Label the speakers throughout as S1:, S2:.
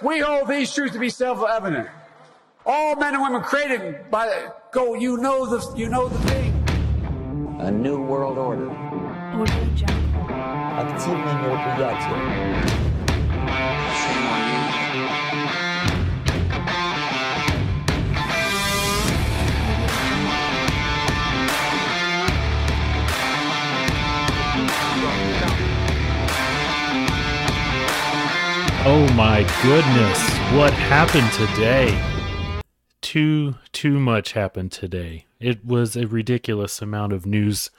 S1: We hold these truths to be self-evident. All men and women created by the, go, you know the, you know the thing.
S2: A new world order. Активное мероприятие.
S3: Oh my goodness, what happened today? Too too much happened today. It was a ridiculous amount of news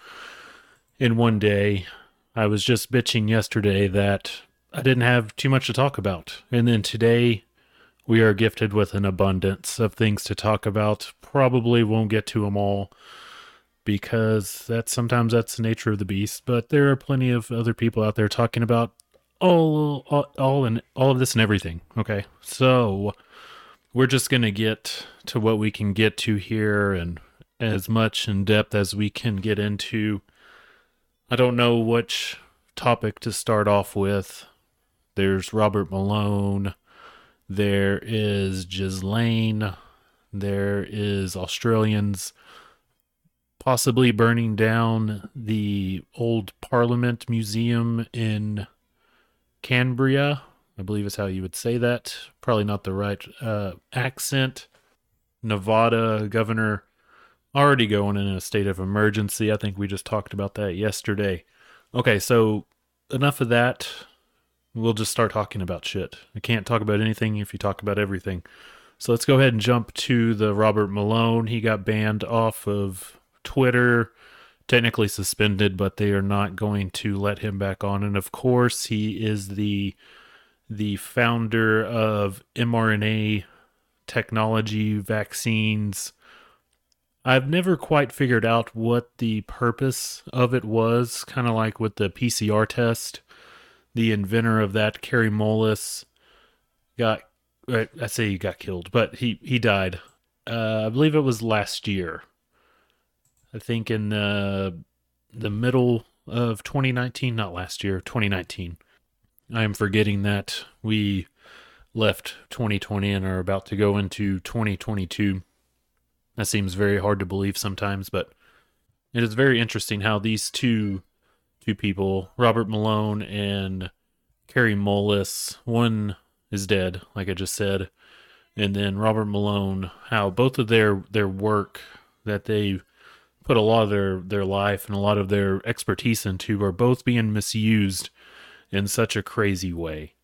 S3: in one day. I was just bitching yesterday that I didn't have too much to talk about. And then today we are gifted with an abundance of things to talk about. Probably won't get to them all because that's sometimes that's the nature of the beast, but there are plenty of other people out there talking about all, all, all, and all of this and everything. Okay, so we're just gonna get to what we can get to here, and as much in depth as we can get into. I don't know which topic to start off with. There's Robert Malone. There is Ghislaine. There is Australians possibly burning down the old Parliament Museum in Cambria. I believe is how you would say that. Probably not the right uh, accent. Nevada governor already going in a state of emergency. I think we just talked about that yesterday. Okay, so enough of that. We'll just start talking about shit. I can't talk about anything if you talk about everything. So let's go ahead and jump to the Robert Malone. He got banned off of Twitter technically suspended, but they are not going to let him back on. And of course, he is the the founder of mRNA technology vaccines. I've never quite figured out what the purpose of it was, kind of like with the PCR test. The inventor of that, Kary Mullis, got I say he got killed, but he he died. Uh, I believe it was last year. I think in the the middle of 2019, not last year, 2019. I am forgetting that we left 2020 and are about to go into 2022. That seems very hard to believe sometimes, but it is very interesting how these two two people, Robert Malone and Kary Mullis, one is dead, like I just said, and then Robert Malone, how both of their their work that they put a lot of their their life and a lot of their expertise into are both being misused in such a crazy way.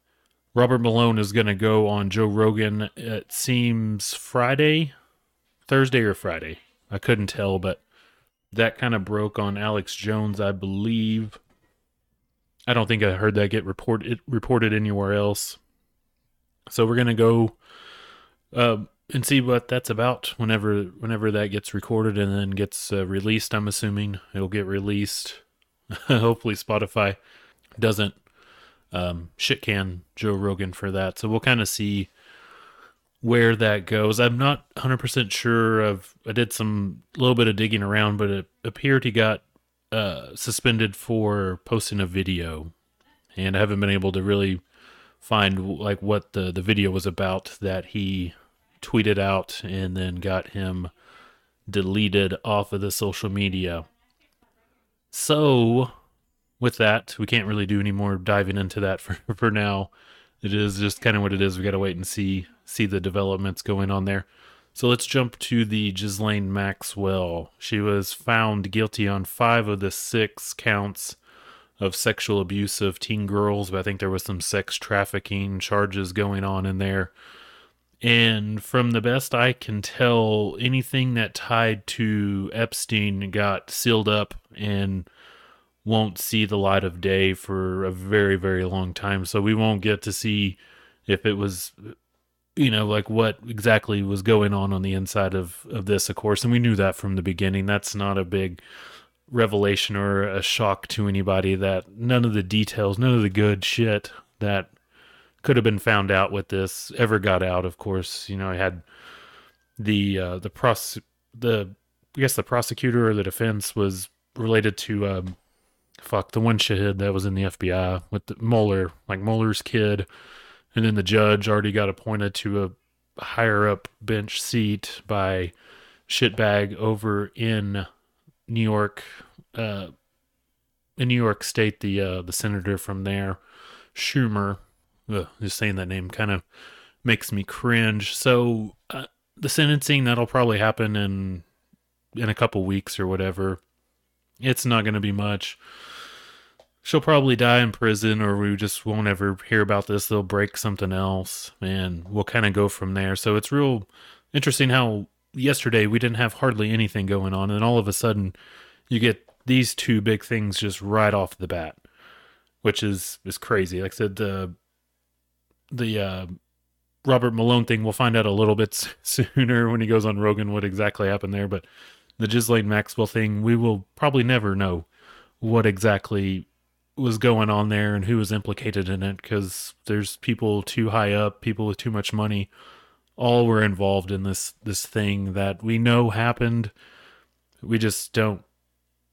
S3: Robert Malone is going to go on Joe Rogan. It seems Friday, Thursday or Friday. I couldn't tell, but that kind of broke on Alex Jones, I believe. I don't think I heard that get reported reported anywhere else. So we're gonna go uh, and see what that's about whenever whenever that gets recorded and then gets uh, released i'm assuming. It'll get released. Hopefully spotify doesn't um, shit can joe rogan for that. So we'll kind of see where that goes. I'm not 100% sure of i did some little bit of digging around but it appeared he got uh, suspended for posting a video. And i haven't been able to really find like what the the video was about that he tweeted out and then got him deleted off of the social media. So, with that, we can't really do any more diving into that for, for now. It is just kind of what it is. We got to wait and see see the developments going on there. So let's jump to the Ghislaine Maxwell. She was found guilty on five of the six counts of sexual abuse of teen girls, but I think there was some sex trafficking charges going on in there. And from the best I can tell, anything that tied to Epstein got sealed up and won't see the light of day for a very, very long time. So we won't get to see if it was, you know, like what exactly was going on on the inside of, of this, of course. And we knew that from the beginning. That's not a big revelation or a shock to anybody that none of the details, none of the good shit that could have been found out with this ever got out. Of course, you know, I had the uh, the pros the I guess the prosecutor or the defense was related to um, fuck the one shahid that was in the FBI with the Mueller, like Mueller's kid, and then the judge already got appointed to a higher up bench seat by shitbag over in New York, uh, in New York State, the uh, the senator from there, Schumer. Ugh, just saying that name kind of makes me cringe. So uh, the sentencing that'll probably happen in in a couple weeks or whatever. It's not going to be much. She'll probably die in prison, or we just won't ever hear about this. They'll break something else, and we'll kind of go from there. So it's real interesting how yesterday we didn't have hardly anything going on, and all of a sudden you get these two big things just right off the bat, which is is crazy. Like I said, the the uh, Robert Malone thing, we'll find out a little bit sooner when he goes on Rogan what exactly happened there. But the Ghislaine Maxwell thing, we will probably never know what exactly was going on there and who was implicated in it because there's people too high up, people with too much money, all were involved in this this thing that we know happened. We just don't,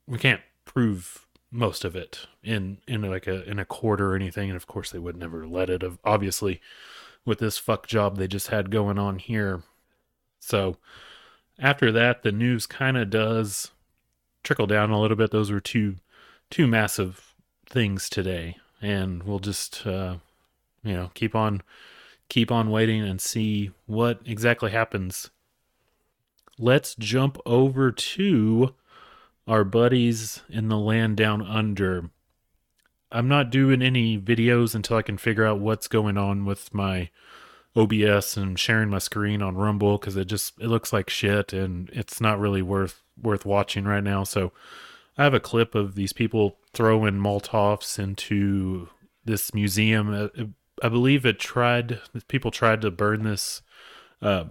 S3: we can't prove most of it in in like a in a quarter or anything. And of course, they would never let it. Of obviously, with this fuck job they just had going on here. So after that, the news kind of does trickle down a little bit. Those were two two massive things today, and we'll just uh, you know keep on keep on waiting and see what exactly happens. Let's jump over to our buddies in the land down under. I'm not doing any videos until I can figure out what's going on with my OBS and sharing my screen on Rumble because it just it looks like shit and it's not really worth worth watching right now. So I have a clip of these people throwing Molotovs into this museum. Uh, I believe it tried people tried to burn this uh,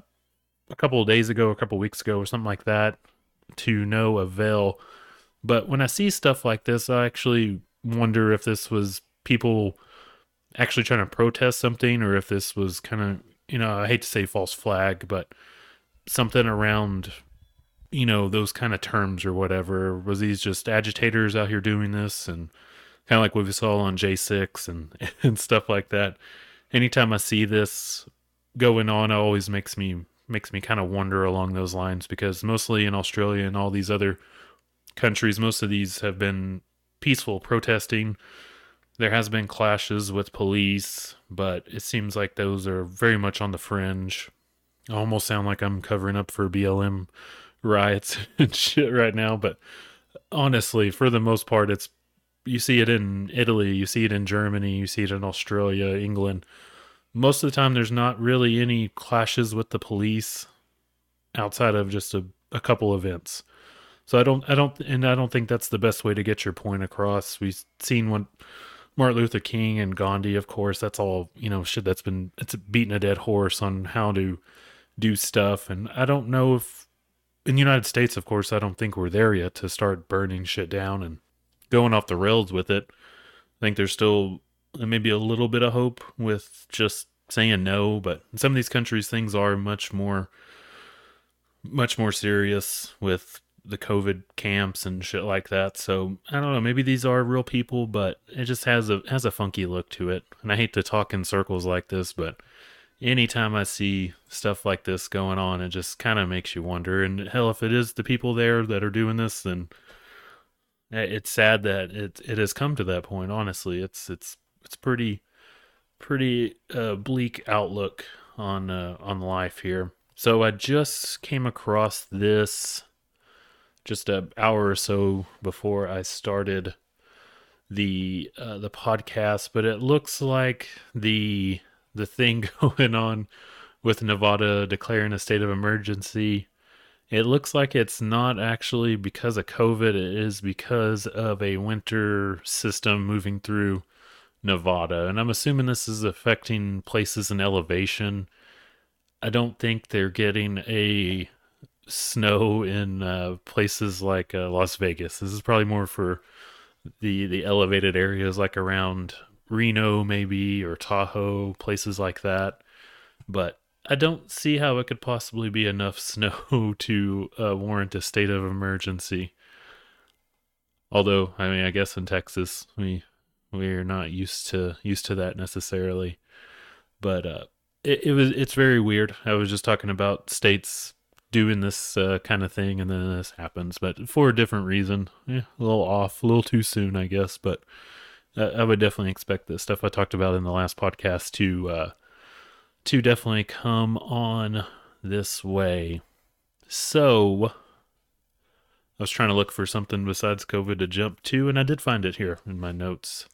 S3: a couple of days ago, a couple of weeks ago, or something like that, to no avail. But when I see stuff like this, I actually wonder if this was people actually trying to protest something or if this was kind of, you know, I hate to say false flag, but something around, you know, those kind of terms or whatever. Was these just agitators out here doing this and kind of like what we saw on J6 and, and stuff like that. Anytime I see this going on, it always makes me makes me kind of wonder along those lines because mostly in Australia and all these other countries, most of these have been peaceful protesting there has been clashes with police, but it seems like those are very much on the fringe. I almost sound like I'm covering up for BLM riots and shit right now, but honestly, for the most part, it's you see it in Italy, you see it in Germany, you see it in Australia, England. Most of the time, there's not really any clashes with the police outside of just a, a couple events. So I don't, I don't, and I don't think that's the best way to get your point across. We've seen what Martin Luther King and Gandhi, of course, that's all, you know, shit that's been, it's beating a dead horse on how to do stuff. And I don't know if, in the United States, of course, I don't think we're there yet to start burning shit down and going off the rails with it. I think there's still maybe a little bit of hope with just saying no, but in some of these countries, things are much more, much more serious with the COVID camps and shit like that. So I don't know. Maybe these are real people, but it just has a has a funky look to it. And I hate to talk in circles like this, but anytime I see stuff like this going on, it just kind of makes you wonder. And hell, if it is the people there that are doing this, then eh, it's sad that it it has come to that point. Honestly, it's it's it's pretty pretty uh, bleak outlook on uh, on life here. So I just came across this just an hour or so before I started the uh, the podcast, but it looks like the the thing going on with Nevada declaring a state of emergency. It looks like it's not actually because of COVID. It is because of a winter system moving through Nevada, and I'm assuming this is affecting places in elevation. I don't think they're getting a snow in uh, places like uh, Las Vegas. This is probably more for the the elevated areas like around Reno maybe or Tahoe, places like that. But I don't see how it could possibly be enough snow to uh, warrant a state of emergency. Although, I mean, I guess in Texas we we are not used to used to that necessarily. but uh, it, it was it's very weird. I was just talking about states doing this uh, kind of thing, and then this happens, but for a different reason. Yeah, a little off, a little too soon, I guess. But uh, I would definitely expect this stuff I talked about in the last podcast to uh, to definitely come on this way. So I was trying to look for something besides COVID to jump to, and I did find it here in my notes.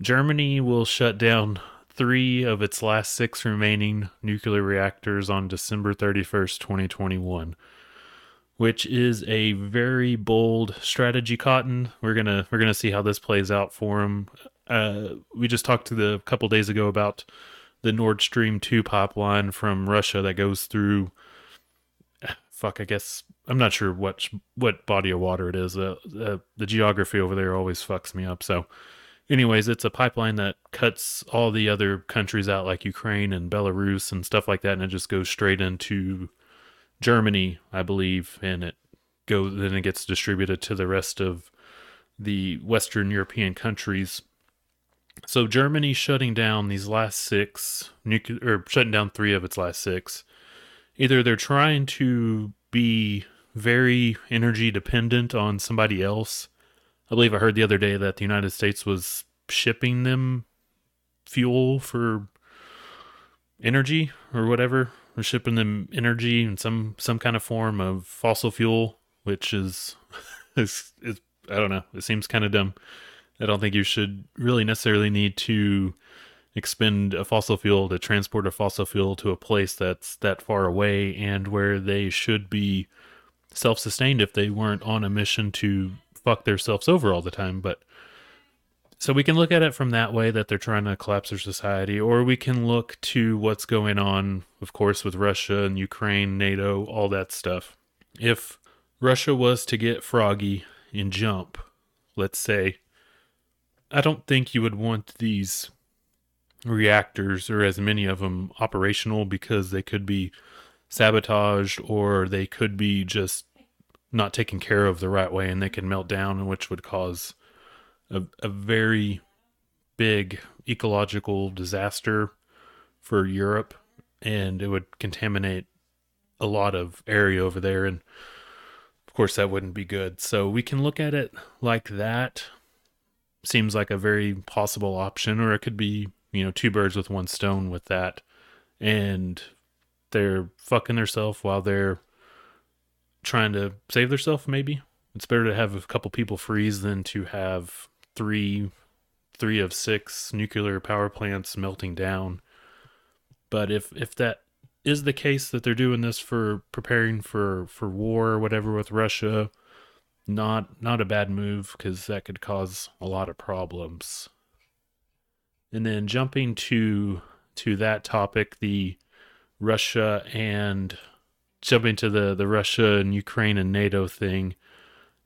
S3: Germany will shut down three of its last six remaining nuclear reactors on December 31st, 2021 which is a very bold strategy cotton. We're gonna we're gonna see how this plays out for them uh, we just talked to the a couple days ago about the nord stream 2 pipeline from russia that goes through fuck i guess i'm not sure what what body of water it is. Uh, uh, the geography over there always fucks me up so anyways, it's a pipeline that cuts all the other countries out, like Ukraine and Belarus and stuff like that, and it just goes straight into Germany, I believe, and it goes then it gets distributed to the rest of the Western European countries. So Germany shutting down these last six nuclear, or shutting down three of its last six. Either they're trying to be very energy dependent on somebody else I believe I heard the other day that the United States was shipping them fuel for energy or whatever. We're shipping them energy in some some kind of form of fossil fuel, which is is, is I don't know. It seems kind of dumb. I don't think you should really necessarily need to expend a fossil fuel to transport a fossil fuel to a place that's that far away and where they should be self-sustained if they weren't on a mission to fuck themselves over all the time. But so we can look at it from that way that they're trying to collapse their society, or we can look to what's going on, of course, with Russia and Ukraine, NATO, all that stuff. If Russia was to get froggy and jump, let's say, I don't think you would want these reactors or as many of them operational because they could be sabotaged or they could be just not taken care of the right way and they can melt down, which would cause a, a very big ecological disaster for Europe and it would contaminate a lot of area over there and of course that wouldn't be good. So we can look at it like that. Seems like a very possible option or it could be, you know, two birds with one stone with that and they're fucking themselves while they're trying to save themselves maybe? It's better to have a couple people freeze than to have three three of six nuclear power plants melting down. But if if that is the case that they're doing this for preparing for for war or whatever with Russia not not a bad move cuz that could cause a lot of problems. And then jumping to to that topic the Russia and jumping to the the Russia and Ukraine and NATO thing,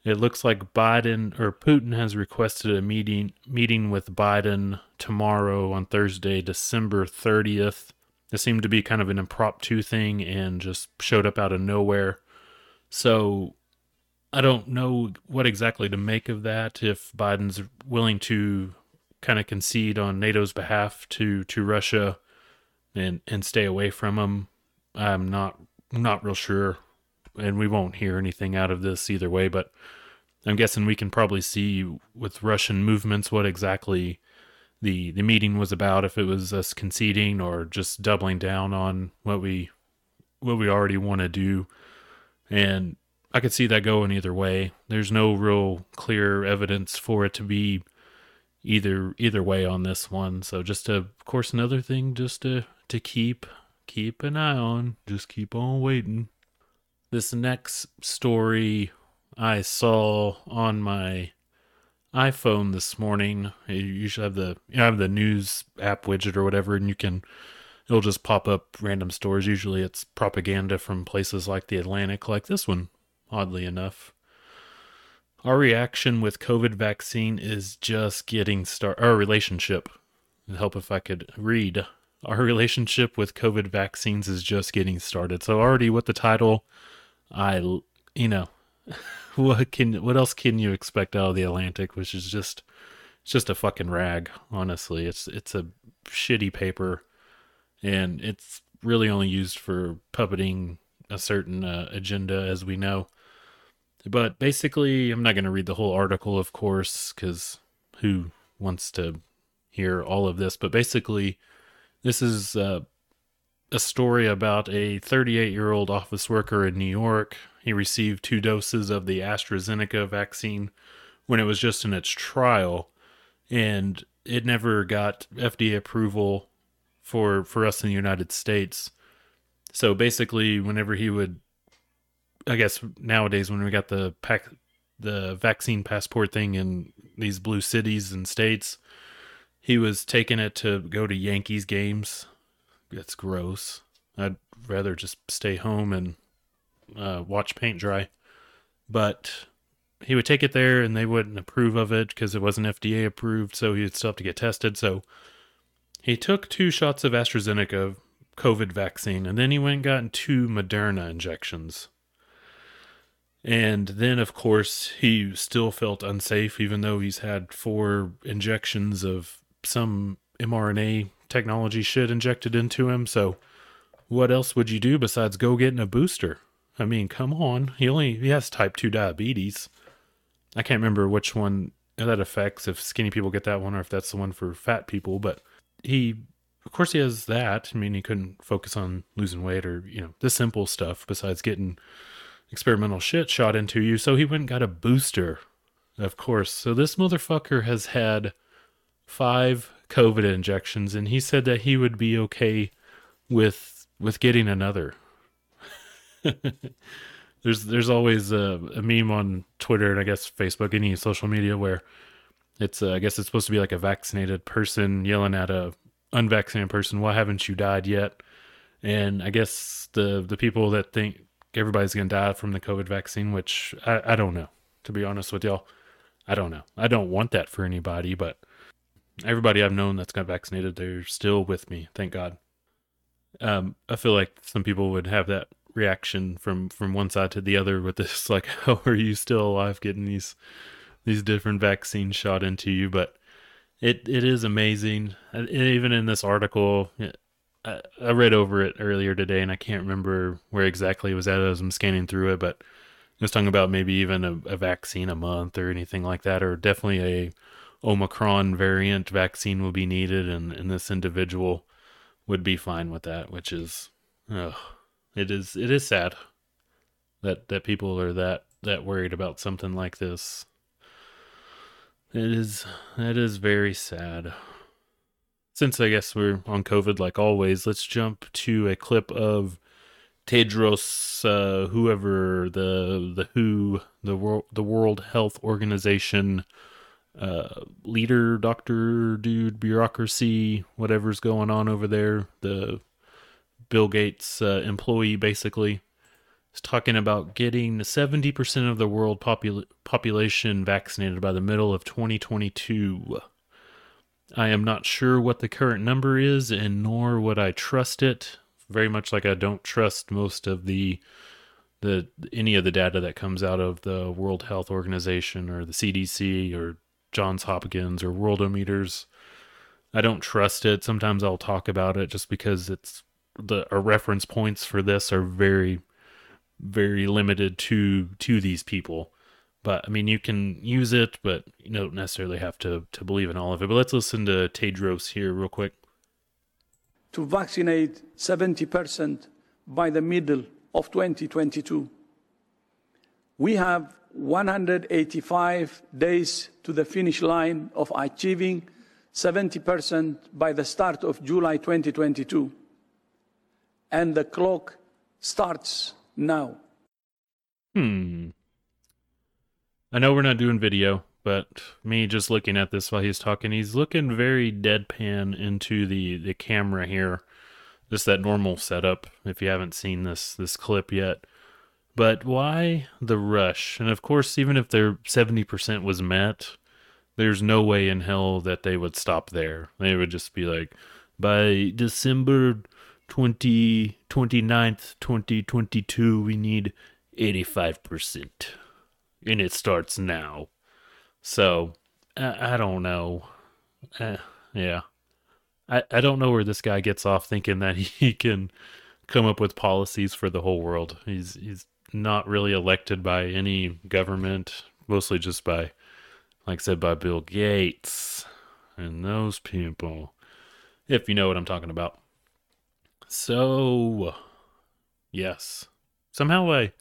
S3: it looks like Biden or Putin has requested a meeting meeting with Biden tomorrow on Thursday, December 30th. It seemed to be kind of an impromptu thing and just showed up out of nowhere. So I don't know what exactly to make of that if Biden's willing to kind of concede on NATO's behalf to to Russia and and stay away from them. I'm not I'm not real sure, and we won't hear anything out of this either way. But I'm guessing we can probably see with Russian movements what exactly the the meeting was about. If it was us conceding or just doubling down on what we what we already want to do, and I could see that going either way. There's no real clear evidence for it to be either either way on this one. So just to, of course, another thing just to to keep keep an eye on. Just keep on waiting. This next story I saw on my iPhone this morning. You usually have the you know, have the news app widget or whatever, and you can it'll just pop up random stories. Usually it's propaganda from places like the Atlantic, like this one, oddly enough. Our reaction with COVID vaccine is just getting started. Our relationship. It'd help if I could read our relationship with COVID vaccines is just getting started. So already with the title, I you know, what can what else can you expect out of the Atlantic, which is just it's just a fucking rag, honestly. It's it's a shitty paper and it's really only used for puppeting a certain uh, agenda, as we know. But basically, I'm not going to read the whole article, of course, because who wants to hear all of this? But basically, this is uh, a story about a 38 year old office worker in New York. He received two doses of the AstraZeneca vaccine when it was just in its trial, and it never got FDA approval for for us in the United States. So basically, whenever he would, I guess nowadays when we got the pack, the vaccine passport thing in these blue cities and states, he was taking it to go to Yankees games That's gross. I'd rather just stay home and uh, watch paint dry. But he would take it there and they wouldn't approve of it because it wasn't FDA approved, so he'd still have to get tested. So he took two shots of AstraZeneca COVID vaccine and then he went and got two Moderna injections. And then, of course, he still felt unsafe, even though he's had four injections of some mRNA technology shit injected into him. So what else would you do besides go getting a booster? I mean, come on. He only he has type 2 diabetes. I can't remember which one that affects if skinny people get that one or if that's the one for fat people, but he of course he has that. I mean, he couldn't focus on losing weight or, you know, the simple stuff besides getting experimental shit shot into you. So he went and got a booster. Of course. So this motherfucker has had five COVID injections, and he said that he would be okay with with getting another. there's there's always a, a, meme on Twitter and I guess Facebook, any social media where it's uh, I guess it's supposed to be like a vaccinated person yelling at a unvaccinated person, "Why haven't you died yet?" And I guess the the people that think everybody's gonna die from the COVID vaccine, which I, I don't know, to be honest with y'all, I don't know. I don't want that for anybody, but everybody I've known that's got vaccinated, they're still with me. Thank God. Um, I feel like some people would have that reaction from from one side to the other with this, like, how are you still alive getting these these different vaccines shot into you? But it it is amazing. Even in this article, I, I read over it earlier today, and I can't remember where exactly it was at as I'm scanning through it, but it was talking about maybe even a, a vaccine a month or anything like that, or definitely a Omicron variant vaccine will be needed, and, and this individual would be fine with that, which is, ugh, it is it is sad that that people are that that worried about something like this. It is it is very sad. Since I guess we're on COVID like always, let's jump to a clip of Tedros, uh, whoever the the WHO, the world the World Health Organization uh, leader, doctor, dude, bureaucracy, whatever's going on over there, the Bill Gates uh, employee basically is talking about getting 70% of the world popul- population vaccinated by the middle of 2022. I am not sure what the current number is, and nor would I trust it. Very much like I don't trust most of the the any of the data that comes out of the World Health Organization or the CDC or Johns Hopkins or Worldometers. I don't trust it. Sometimes I'll talk about it just because it's the reference points for this are very very limited to to these people. But I mean, you can use it, but you don't necessarily have to to believe in all of it. But let's listen to Tedros here real quick.
S4: To vaccinate 70% by the middle of 2022. We have 185 days to the finish line of achieving 70% by the start of July 2022. And the clock starts now.
S3: Hmm. I know we're not doing video, but me just looking at this while he's talking, he's looking very deadpan into the, the camera here. Just that normal setup. If you haven't seen this this clip yet, but why the rush? And of course, even if their 70% was met, there's no way in hell that they would stop there. They would just be like, by December 20, 29th, 2022, we need 85%. And it starts now. So, I, I don't know. Uh, yeah. I, I don't know where this guy gets off thinking that he can come up with policies for the whole world. He's he's not really elected by any government, mostly just by, like I said, by Bill Gates and those people. If you know what I'm talking about. So, yes. Somehow I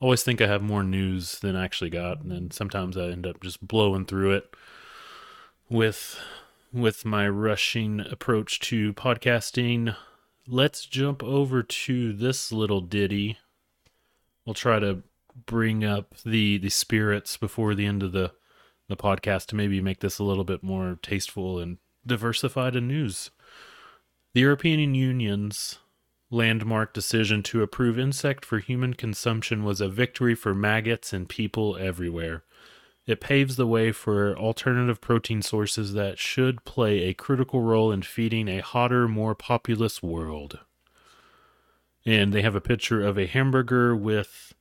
S3: always think I have more news than I actually got, and then sometimes I end up just blowing through it with with my rushing approach to podcasting. Let's jump over to this little ditty. We'll try to bring up the the spirits before the end of the the podcast to maybe make this a little bit more tasteful and diversified in news. The European Union's landmark decision to approve insect for human consumption was a victory for maggots and people everywhere. It paves the way for alternative protein sources that should play a critical role in feeding a hotter, more populous world. And they have a picture of a hamburger with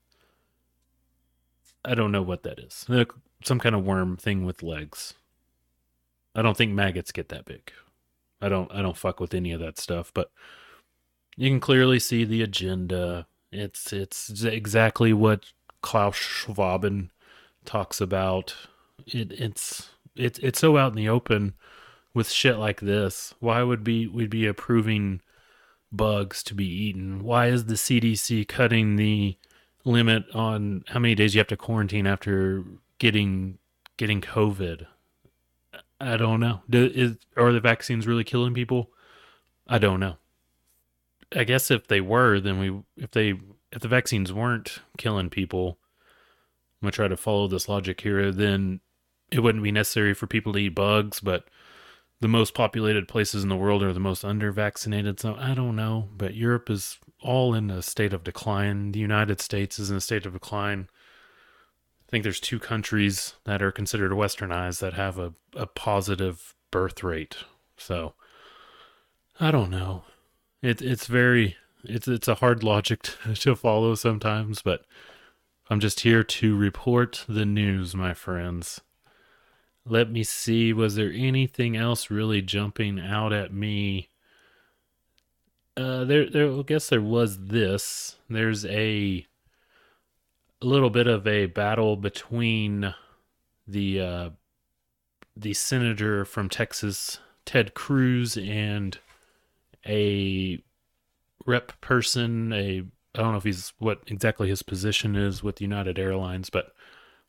S3: I don't know what that is. Some kind of worm thing with legs. I don't think maggots get that big. I don't I don't fuck with any of that stuff, but you can clearly see the agenda. It's it's exactly what Klaus Schwaben talks about. It it's it's it's so out in the open with shit like this. Why would be we'd be approving bugs to be eaten? Why is the CDC cutting the limit on how many days you have to quarantine after getting getting COVID? I don't know. Do, is, are the vaccines really killing people? I don't know. I guess if they were, then we if they if the vaccines weren't killing people, I'm gonna try to follow this logic here. Then it wouldn't be necessary for people to eat bugs, but the most populated places in the world are the most under vaccinated. So I don't know, but Europe is all in a state of decline. The United States is in a state of decline. I think there's two countries that are considered westernized that have a, a positive birth rate. So I don't know. It, it's very it's it's a hard logic to, to follow sometimes, but I'm just here to report the news, my friends. Let me see. Was there anything else really jumping out at me? Uh, there, there. I guess there was this. There's a, a little bit of a battle between the uh, the senator from Texas, Ted Cruz, and a rep person, a I don't know if he's what exactly his position is with United Airlines, but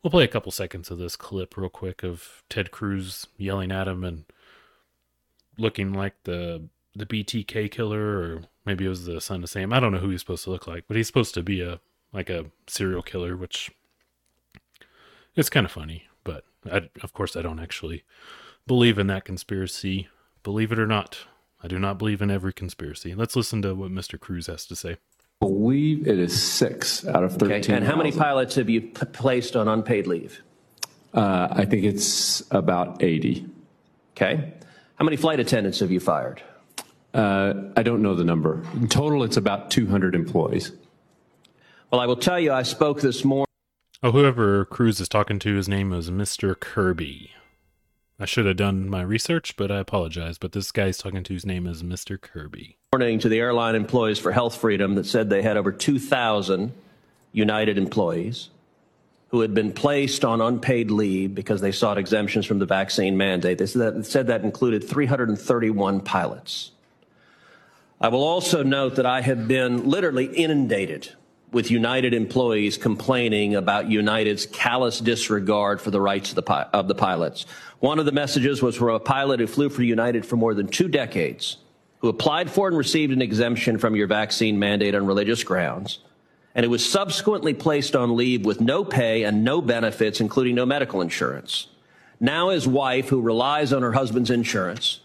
S3: we'll play a couple seconds of this clip real quick of Ted Cruz yelling at him and looking like the the BTK killer, or maybe it was the son of Sam. I don't know who he's supposed to look like, but he's supposed to be a like a serial killer, which it's kind of funny. But I, of course, I don't actually believe in that conspiracy. Believe it or not, I do not believe in every conspiracy. Let's listen to what Mr. Cruz has to say.
S5: Believe it is six out of 13.
S6: Okay. And how many pilots have you p- placed on unpaid leave?
S5: Uh, I think it's about 80.
S6: Okay. How many flight attendants have you fired?
S5: Uh, I don't know the number. In total, it's about 200 employees.
S6: Well, I will tell you, I spoke this morning.
S3: Oh, whoever Cruz is talking to, his name is Mr. Kirby. I should have done my research, but I apologize. But this guy's talking to his name is Mr. Kirby.
S6: morning to the airline employees for health freedom that said they had over 2,000 United employees who had been placed on unpaid leave because they sought exemptions from the vaccine mandate. They said that, said that included 331 pilots. I will also note that I have been literally inundated with United employees complaining about United's callous disregard for the rights of the, pi- of the pilots. One of the messages was from a pilot who flew for United for more than two decades, who applied for and received an exemption from your vaccine mandate on religious grounds, and who was subsequently placed on leave with no pay and no benefits, including no medical insurance. Now his wife, who relies on her husband's insurance,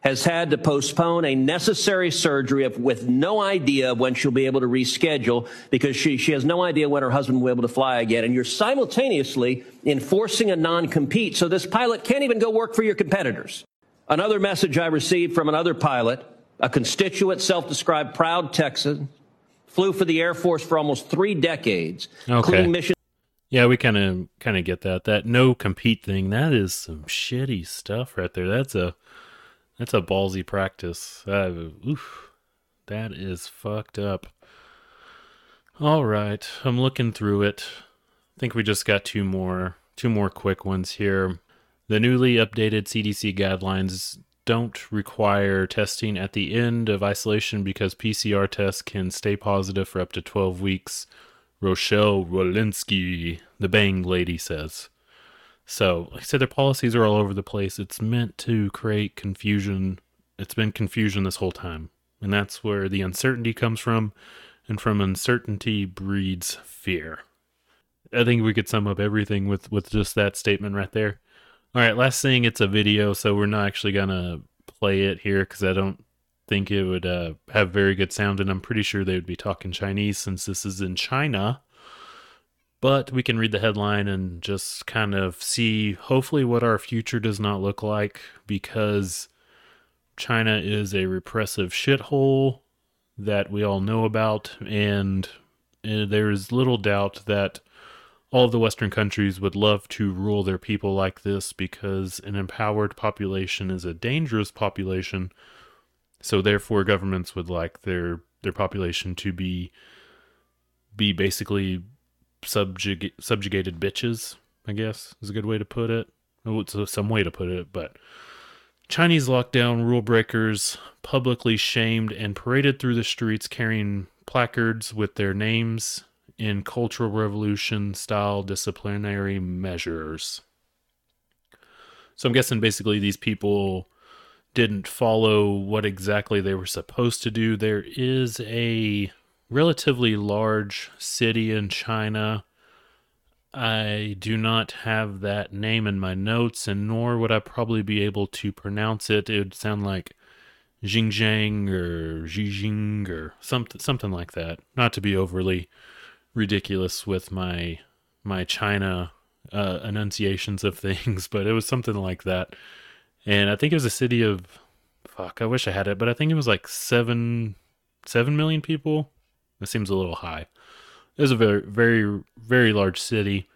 S6: has had to postpone a necessary surgery of, with no idea when she'll be able to reschedule because she, she has no idea when her husband will be able to fly again. And you're simultaneously enforcing a non-compete. So this pilot can't even go work for your competitors. Another message I received from another pilot, a constituent self-described proud Texan, flew for the Air Force for almost three decades,
S3: Okay.
S6: including mission
S3: Yeah, we kind of kind of get that. That no compete thing, that is some shitty stuff right there. That's a That's a ballsy practice. Uh, oof, that is fucked up. All right, I'm looking through it. I think we just got two more, two more quick ones here. The newly updated CDC guidelines don't require testing at the end of isolation because PCR tests can stay positive for up to 12 weeks. Rochelle Walensky, the Bang lady, says. So, like I said, their policies are all over the place. It's meant to create confusion. It's been confusion this whole time. And that's where the uncertainty comes from. And from uncertainty breeds fear. I think we could sum up everything with, with just that statement right there. All right, last thing, it's a video, so we're not actually going to play it here because I don't think it would uh, have very good sound. And I'm pretty sure they would be talking Chinese since this is in China but we can read the headline and just kind of see hopefully what our future does not look like because China is a repressive shithole that we all know about. And uh, there's little doubt that all the western countries would love to rule their people like this because an empowered population is a dangerous population. So therefore governments would like their their population to be be basically subjug- subjugated bitches, I guess is a good way to put it. It's uh, some way to put it, but Chinese lockdown rule breakers publicly shamed and paraded through the streets carrying placards with their names in Cultural Revolution style disciplinary measures. So I'm guessing basically these people didn't follow what exactly they were supposed to do. There is a relatively large city in China. I do not have that name in my notes, and nor would I probably be able to pronounce it. It would sound like Xinjiang or Xijing or something, something like that. Not to be overly ridiculous with my my China uh, enunciations of things, but it was something like that. And I think it was a city of fuck. I wish I had it, but I think it was like seven seven million people that seems a little high. It was a very, very, very large city,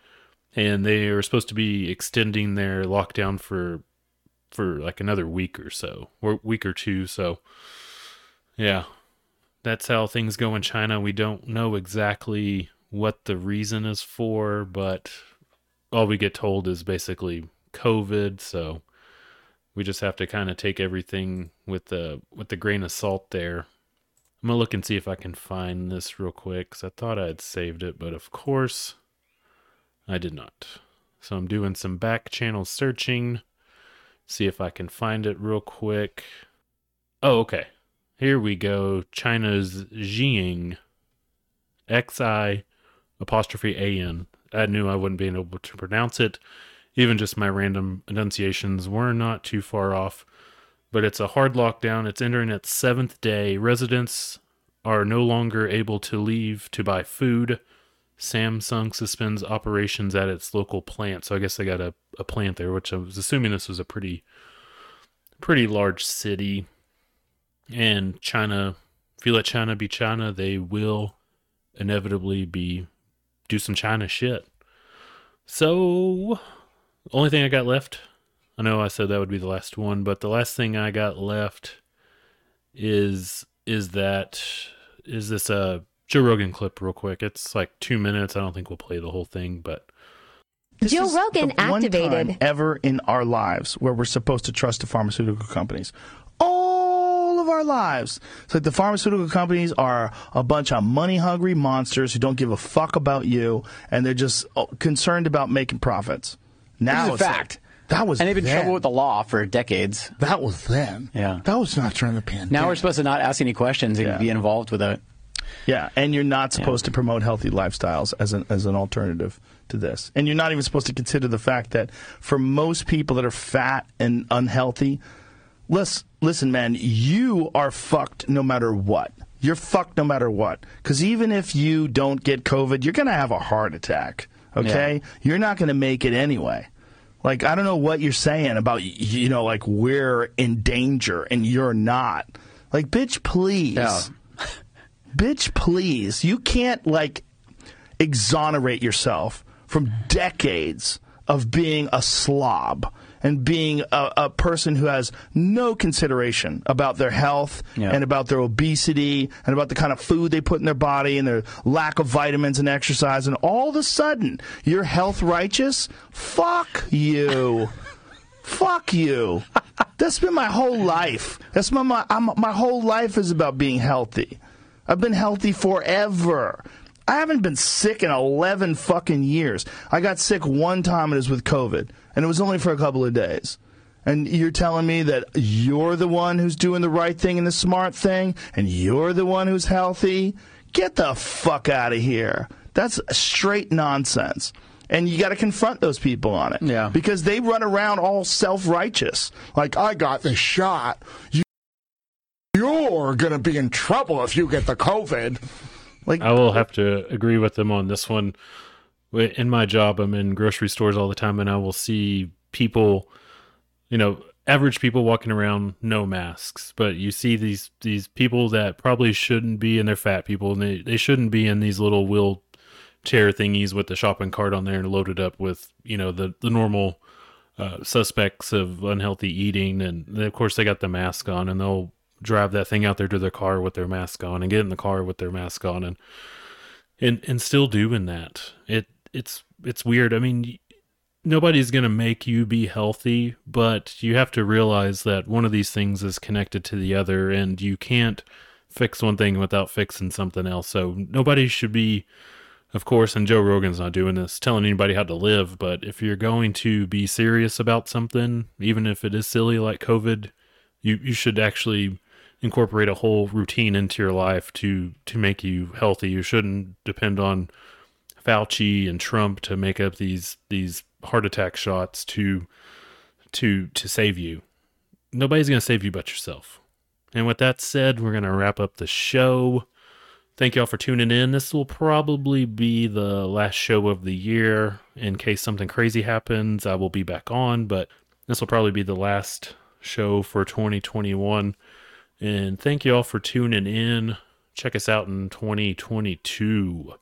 S3: and they are supposed to be extending their lockdown for for like another week or so, or week or two. So, yeah, that's how things go in China. We don't know exactly what the reason is for, but all we get told is basically COVID. So we just have to kind of take everything with the with the grain of salt there. I'm gonna look and see if I can find this real quick because I thought I had saved it, but of course I did not. So I'm doing some back channel searching, see if I can find it real quick. Oh, okay. Here we go. China's Xing, X I apostrophe A N. I knew I wouldn't be able to pronounce it. Even just my random enunciations were not too far off but it's a hard lockdown. It's entering its seventh day. Residents are no longer able to leave to buy food. Samsung suspends operations at its local plant. So I guess they got a, a plant there, which I was assuming this was a pretty pretty large city. And China, if you let China be China, they will inevitably be do some China shit. So only thing I got left I know I said that would be the last one, but the last thing I got left is is that is this a Joe Rogan clip real quick. It's like two minutes. I don't think we'll play the whole thing, but
S7: This
S8: Joe
S7: is
S8: Rogan
S7: the one
S8: activated.
S7: time ever in our lives where we're supposed to trust the pharmaceutical companies. All of our lives. It's like the pharmaceutical companies are a bunch of money hungry monsters who don't give a fuck about you and they're just uh, concerned about making profits. Now
S9: This is a
S7: it's like-
S9: fact.
S7: That was
S9: And they've been
S7: then.
S9: trouble with the law for decades.
S7: That was then.
S9: Yeah.
S7: That was not during the pandemic.
S9: Now we're supposed to not ask any questions and
S7: Yeah.
S9: be involved with it.
S7: Yeah, and you're not supposed to promote healthy lifestyles as an as an alternative to this. And you're not even supposed to consider the fact that for most people that are fat and unhealthy, listen, listen, man, you are fucked no matter what. You're fucked no matter what. Because even if you don't get COVID, you're going to have a heart attack. Okay, you're not going to make it anyway. Like I don't know what you're saying about you know like we're in danger and you're not. Like bitch, please
S9: Yeah.
S7: bitch, please. You can't like exonerate yourself from decades of being a slob and being a, a person who has no consideration about their health
S9: Yeah.
S7: and about their obesity and about the kind of food they put in their body and their lack of vitamins and exercise. And all of a sudden, you're health righteous? Fuck you. Fuck you. That's been my whole life. That's my my, I'm, my whole life is about being healthy. I've been healthy forever. I haven't been sick in 11 fucking years. I got sick one time and it was with COVID, and it was only for a couple of days. And you're telling me that you're the one who's doing the right thing and the smart thing, and you're the one who's healthy? Get the fuck out of here. That's straight nonsense. And you got to confront those people on it.
S9: Yeah.
S7: Because they run around all self righteous. Like, I got the shot. You, you're going to be in trouble if you get the COVID. Like,
S3: I will have to agree with them on this one. In my job, I'm in grocery stores all the time, and I will see people, you know, average people walking around no masks. But you see these these people that probably shouldn't be, and they're fat people, and they, they shouldn't be in these little wheelchair thingies with the shopping cart on there and loaded up with, you know, the the normal uh, suspects of unhealthy eating, and of course they got the mask on, and they'll drive that thing out there to their car with their mask on, and get in the car with their mask on, and and and still doing that. It it's it's weird. I mean, nobody's gonna make you be healthy, but you have to realize that one of these things is connected to the other, and you can't fix one thing without fixing something else. So nobody should be of course, and Joe Rogan's not doing this, telling anybody how to live, but if you're going to be serious about something, even if it is silly like COVID, you, you should actually incorporate a whole routine into your life to to make you healthy. You shouldn't depend on Fauci and Trump to make up these these heart attack shots to to to save you. Nobody's going to save you but yourself. And with that said, we're going to wrap up the show. Thank y'all for tuning in. This will probably be the last show of the year. In case something crazy happens, I will be back on, but this will probably be the last show for 2021. And thank you all for tuning in. Check us out in 2022.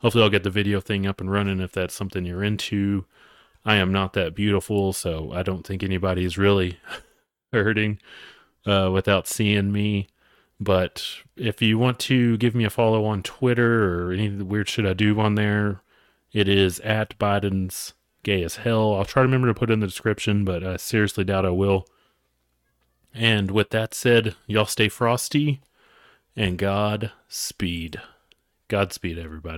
S3: Hopefully, I'll get the video thing up and running if that's something you're into. I am not that beautiful, so I don't think anybody's really hurting uh, without seeing me. But if you want to give me a follow on Twitter or any weird shit I do on there, it is at Biden's gay as hell. I'll try to remember to put it in the description, but I seriously doubt I will. And with that said, y'all stay frosty and God speed. Godspeed, everybody.